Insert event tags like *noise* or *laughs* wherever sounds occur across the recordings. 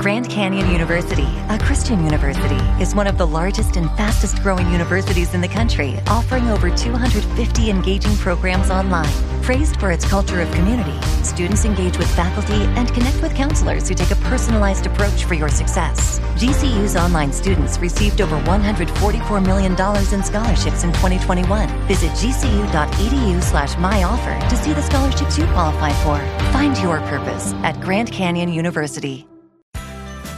Grand Canyon University, a Christian university, is one of the largest and fastest growing universities in the country, offering over 250 engaging programs online. Praised for its culture of community, students engage with faculty and connect with counselors who take a personalized approach for your success. GCU's online students received over $144 million in scholarships in 2021. Visit gcu.edu slash myoffer to see the scholarships you qualify for. Find your purpose at Grand Canyon University.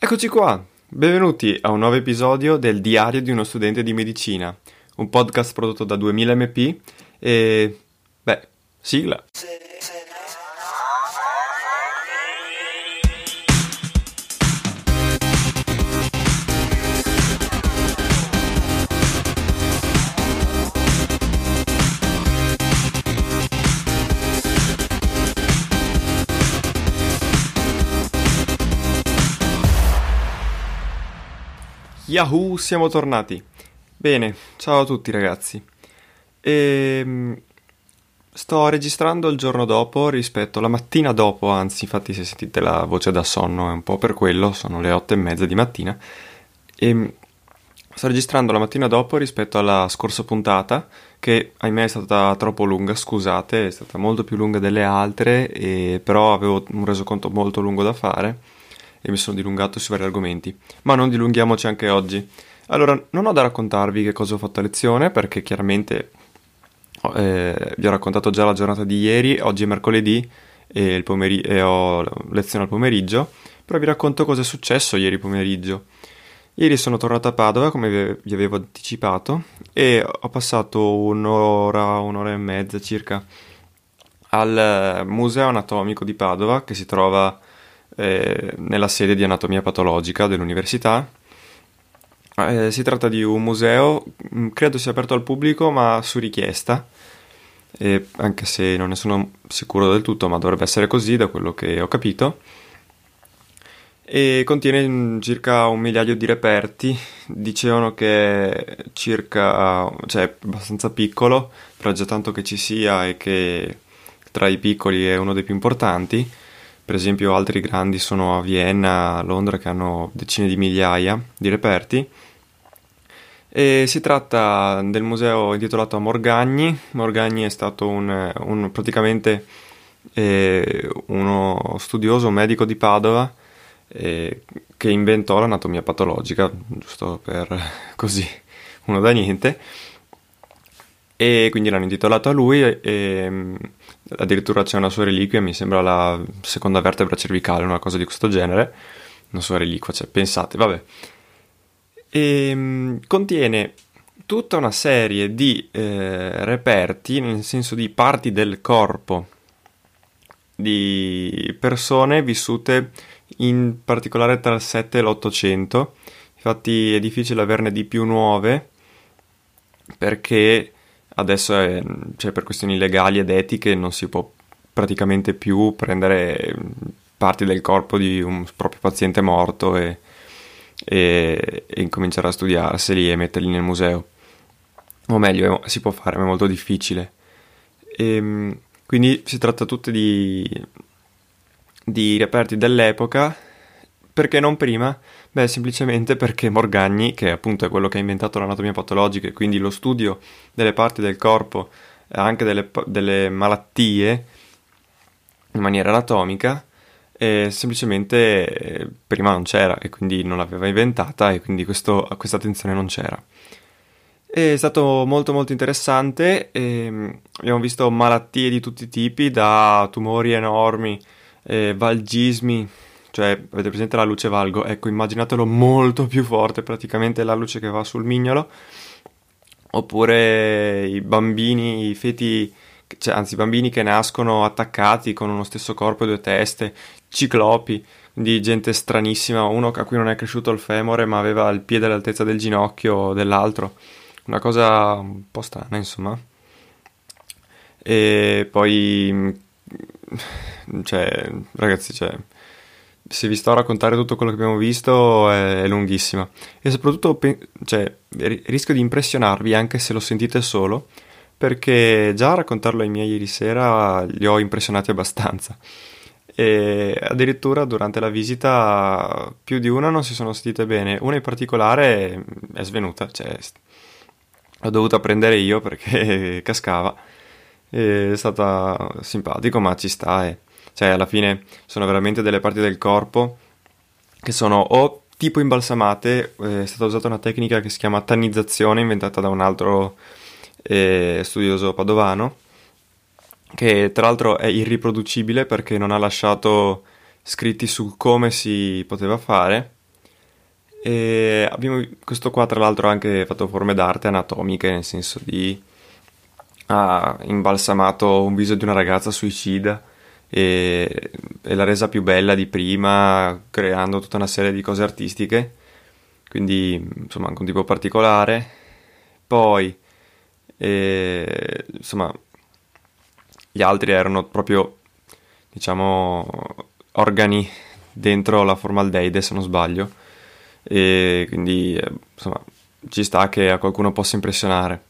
Eccoci qua, benvenuti a un nuovo episodio del Diario di uno studente di medicina, un podcast prodotto da 2000 MP e... beh, sigla. Yahoo, siamo tornati. Bene, ciao a tutti ragazzi. E, ehm, sto registrando il giorno dopo rispetto alla mattina dopo, anzi infatti se sentite la voce da sonno è un po' per quello, sono le otto e mezza di mattina. E, ehm, sto registrando la mattina dopo rispetto alla scorsa puntata, che ahimè è stata troppo lunga, scusate, è stata molto più lunga delle altre, e, però avevo un resoconto molto lungo da fare e mi sono dilungato su vari argomenti, ma non dilunghiamoci anche oggi. Allora, non ho da raccontarvi che cosa ho fatto a lezione, perché chiaramente eh, vi ho raccontato già la giornata di ieri, oggi è mercoledì e, pomeri- e ho lezione al pomeriggio, però vi racconto cosa è successo ieri pomeriggio. Ieri sono tornato a Padova, come vi avevo anticipato, e ho passato un'ora, un'ora e mezza circa al Museo Anatomico di Padova, che si trova eh, nella sede di anatomia patologica dell'università. Eh, si tratta di un museo, mm, credo sia aperto al pubblico, ma su richiesta, eh, anche se non ne sono sicuro del tutto, ma dovrebbe essere così da quello che ho capito. E contiene mm, circa un migliaio di reperti. Dicevano che è circa, cioè abbastanza piccolo, però già tanto che ci sia e che tra i piccoli è uno dei più importanti per esempio altri grandi sono a Vienna, a Londra che hanno decine di migliaia di reperti. E si tratta del museo intitolato a Morgagni. Morgagni è stato un, un praticamente eh, uno studioso, medico di Padova eh, che inventò l'anatomia patologica, giusto per *laughs* così uno da niente. E quindi l'hanno intitolato a lui e, e addirittura c'è una sua reliquia, mi sembra la seconda vertebra cervicale, una cosa di questo genere, una sua reliquia, cioè pensate, vabbè. E, ehm, contiene tutta una serie di eh, reperti, nel senso di parti del corpo di persone vissute in particolare tra il 7 e l'800. Infatti è difficile averne di più nuove perché adesso è, cioè, per questioni legali ed etiche non si può praticamente più prendere parti del corpo di un proprio paziente morto e, e, e incominciare a studiarseli e metterli nel museo. O meglio, si può fare, ma è molto difficile. E, ehm, quindi si tratta tutte di, di reperti dell'epoca, perché non prima? Beh, semplicemente perché Morgagni, che appunto è quello che ha inventato l'anatomia patologica e quindi lo studio delle parti del corpo, eh, anche delle, delle malattie, in maniera anatomica, eh, semplicemente eh, prima non c'era e quindi non l'aveva inventata e quindi questo, questa attenzione non c'era. È stato molto molto interessante, ehm, abbiamo visto malattie di tutti i tipi, da tumori enormi, eh, valgismi, cioè avete presente la luce valgo? Ecco, immaginatelo molto più forte, praticamente la luce che va sul mignolo, oppure i bambini, i feti, cioè, anzi i bambini che nascono attaccati con uno stesso corpo e due teste, ciclopi, di gente stranissima, uno a cui non è cresciuto il femore ma aveva il piede all'altezza del ginocchio dell'altro, una cosa un po' strana insomma. E poi, cioè, ragazzi, cioè, se vi sto a raccontare tutto quello che abbiamo visto è, è lunghissima. E soprattutto cioè, rischio di impressionarvi anche se lo sentite solo perché già a raccontarlo ai miei ieri sera li ho impressionati abbastanza. E addirittura durante la visita più di una non si sono sentite bene, una in particolare è svenuta, cioè l'ho dovuta prendere io perché *laughs* cascava, è stata simpatico ma ci sta e cioè alla fine sono veramente delle parti del corpo che sono o tipo imbalsamate, è stata usata una tecnica che si chiama tannizzazione inventata da un altro eh, studioso padovano che tra l'altro è irriproducibile perché non ha lasciato scritti su come si poteva fare. E abbiamo, questo qua tra l'altro ha anche fatto forme d'arte anatomiche, nel senso di ha imbalsamato un viso di una ragazza suicida e, e l'ha resa più bella di prima, creando tutta una serie di cose artistiche. Quindi, insomma, anche un tipo particolare. Poi, e, insomma, gli altri erano proprio, diciamo, organi dentro la formaldeide, se non sbaglio, e quindi, eh, insomma, ci sta che a qualcuno possa impressionare.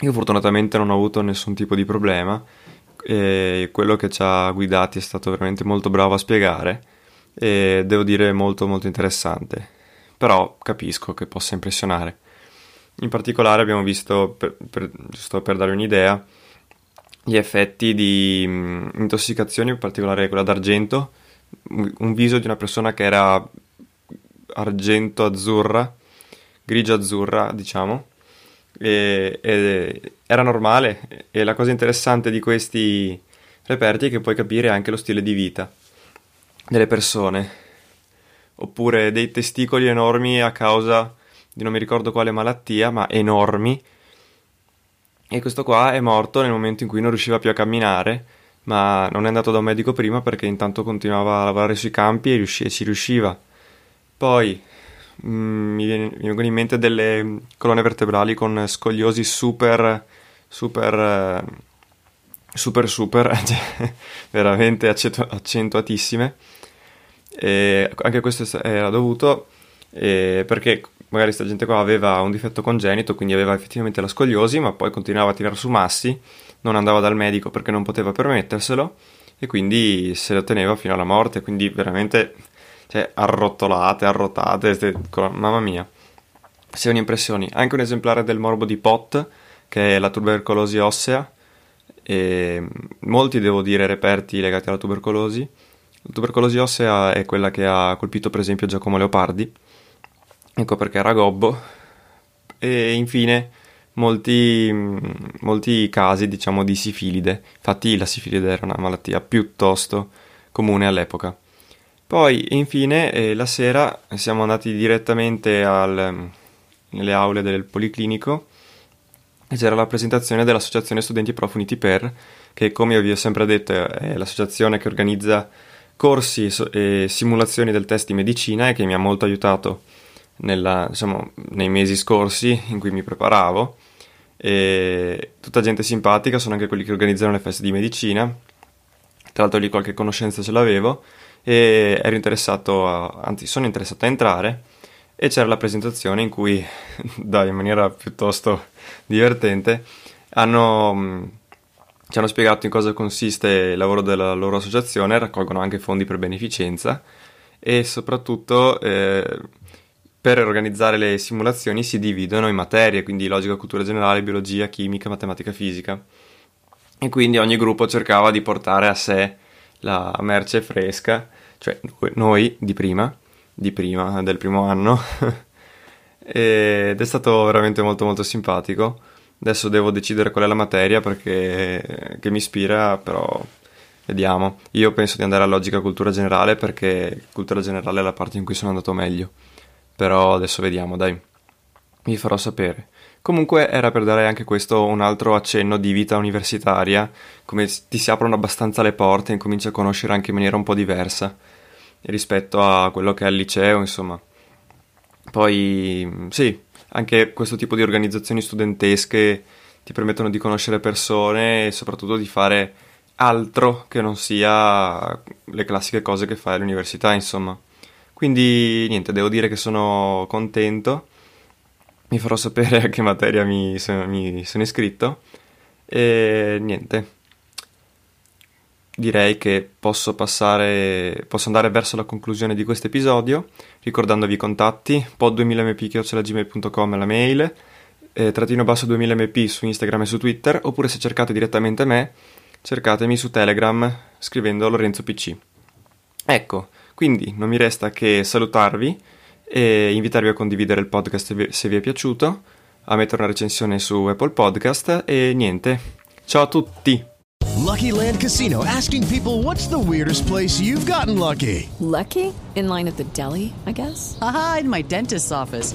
Io fortunatamente non ho avuto nessun tipo di problema e quello che ci ha guidati è stato veramente molto bravo a spiegare e devo dire molto molto interessante. Però capisco che possa impressionare. In particolare abbiamo visto, per, per, giusto per dare un'idea, gli effetti di mh, intossicazioni, in particolare quella d'argento, un viso di una persona che era argento-azzurra, grigio-azzurra, diciamo, e, e era normale. E la cosa interessante di questi reperti è che puoi capire anche lo stile di vita delle persone, oppure dei testicoli enormi a causa di non mi ricordo quale malattia, ma enormi, e questo qua è morto nel momento in cui non riusciva più a camminare, ma non è andato da un medico prima perché intanto continuava a lavorare sui campi e, riusci- ci riusciva. Poi mi, viene, mi, vengono in mente delle colonne vertebrali con scogliosi super, super, super, super, *laughs* cioè, veramente accentu- accentuatissime. E anche questo era dovuto eh, perché magari questa gente qua aveva un difetto congenito, quindi aveva effettivamente la scoliosi, ma poi continuava a tirare su massi, non andava dal medico perché non poteva permetterselo e quindi se lo teneva fino alla morte, quindi veramente cioè, arrotolate, arrotate, mamma mia. Siano impressioni. Anche un esemplare del morbo di Pot, che è la tubercolosi ossea, e molti devo dire reperti legati alla tubercolosi. La tubercolosi ossea è quella che ha colpito per esempio Giacomo Leopardi, Ecco perché era gobbo. E infine molti, molti casi, diciamo, di sifilide. Infatti la sifilide era una malattia piuttosto comune all'epoca. Poi, infine, eh, la sera siamo andati direttamente al, nelle aule del Policlinico e c'era la presentazione dell'Associazione Studenti Profuniti Per, che come vi ho sempre detto è l'associazione che organizza corsi e simulazioni del test di medicina e che mi ha molto aiutato nella, diciamo, nei mesi scorsi in cui mi preparavo. E tutta gente simpatica, sono anche quelli che organizzano le feste di medicina. Tra l'altro lì qualche conoscenza ce l'avevo e ero interessato, a, anzi sono interessato a entrare e c'era la presentazione in cui, *laughs* dai, in maniera piuttosto divertente, hanno, ci hanno spiegato in cosa consiste il lavoro della loro associazione, raccolgono anche fondi per beneficenza e soprattutto eh, per organizzare le simulazioni si dividono in materie, quindi logica, cultura generale, biologia, chimica, matematica, fisica. E quindi ogni gruppo cercava di portare a sé la merce fresca, cioè noi di prima, di prima del primo anno. *laughs* Ed è stato veramente molto molto simpatico. Adesso devo decidere qual è la materia perché che mi ispira, però vediamo. Io penso di andare a logica cultura generale perché cultura generale è la parte in cui sono andato meglio. Però adesso vediamo, dai. Vi farò sapere. Comunque era per dare anche questo un altro accenno di vita universitaria, come ti si aprono abbastanza le porte e incominci a conoscere anche in maniera un po' diversa. rispetto a quello che è il liceo, insomma. Poi sì, anche questo tipo di organizzazioni studentesche ti permettono di conoscere persone e soprattutto di fare altro che non sia le classiche cose che fai all'università, insomma. Quindi niente, devo dire che sono contento. Mi farò sapere a che materia mi, mi sono iscritto. E niente. Direi che posso passare, posso andare verso la conclusione di questo episodio, ricordandovi i contatti, pod2000mp.gmail.com è la mail, eh, trattino basso 2000mp su Instagram e su Twitter, oppure se cercate direttamente me, cercatemi su Telegram scrivendo Lorenzo PC. Ecco, quindi non mi resta che salutarvi e invitarvi a condividere il podcast se vi è piaciuto, a mettere una recensione su Apple Podcast e niente. Ciao a tutti! Lucky Land Casino asking people what's the weirdest place you've gotten lucky? Lucky? In line at the deli, I guess? Aha, in my dentist's office.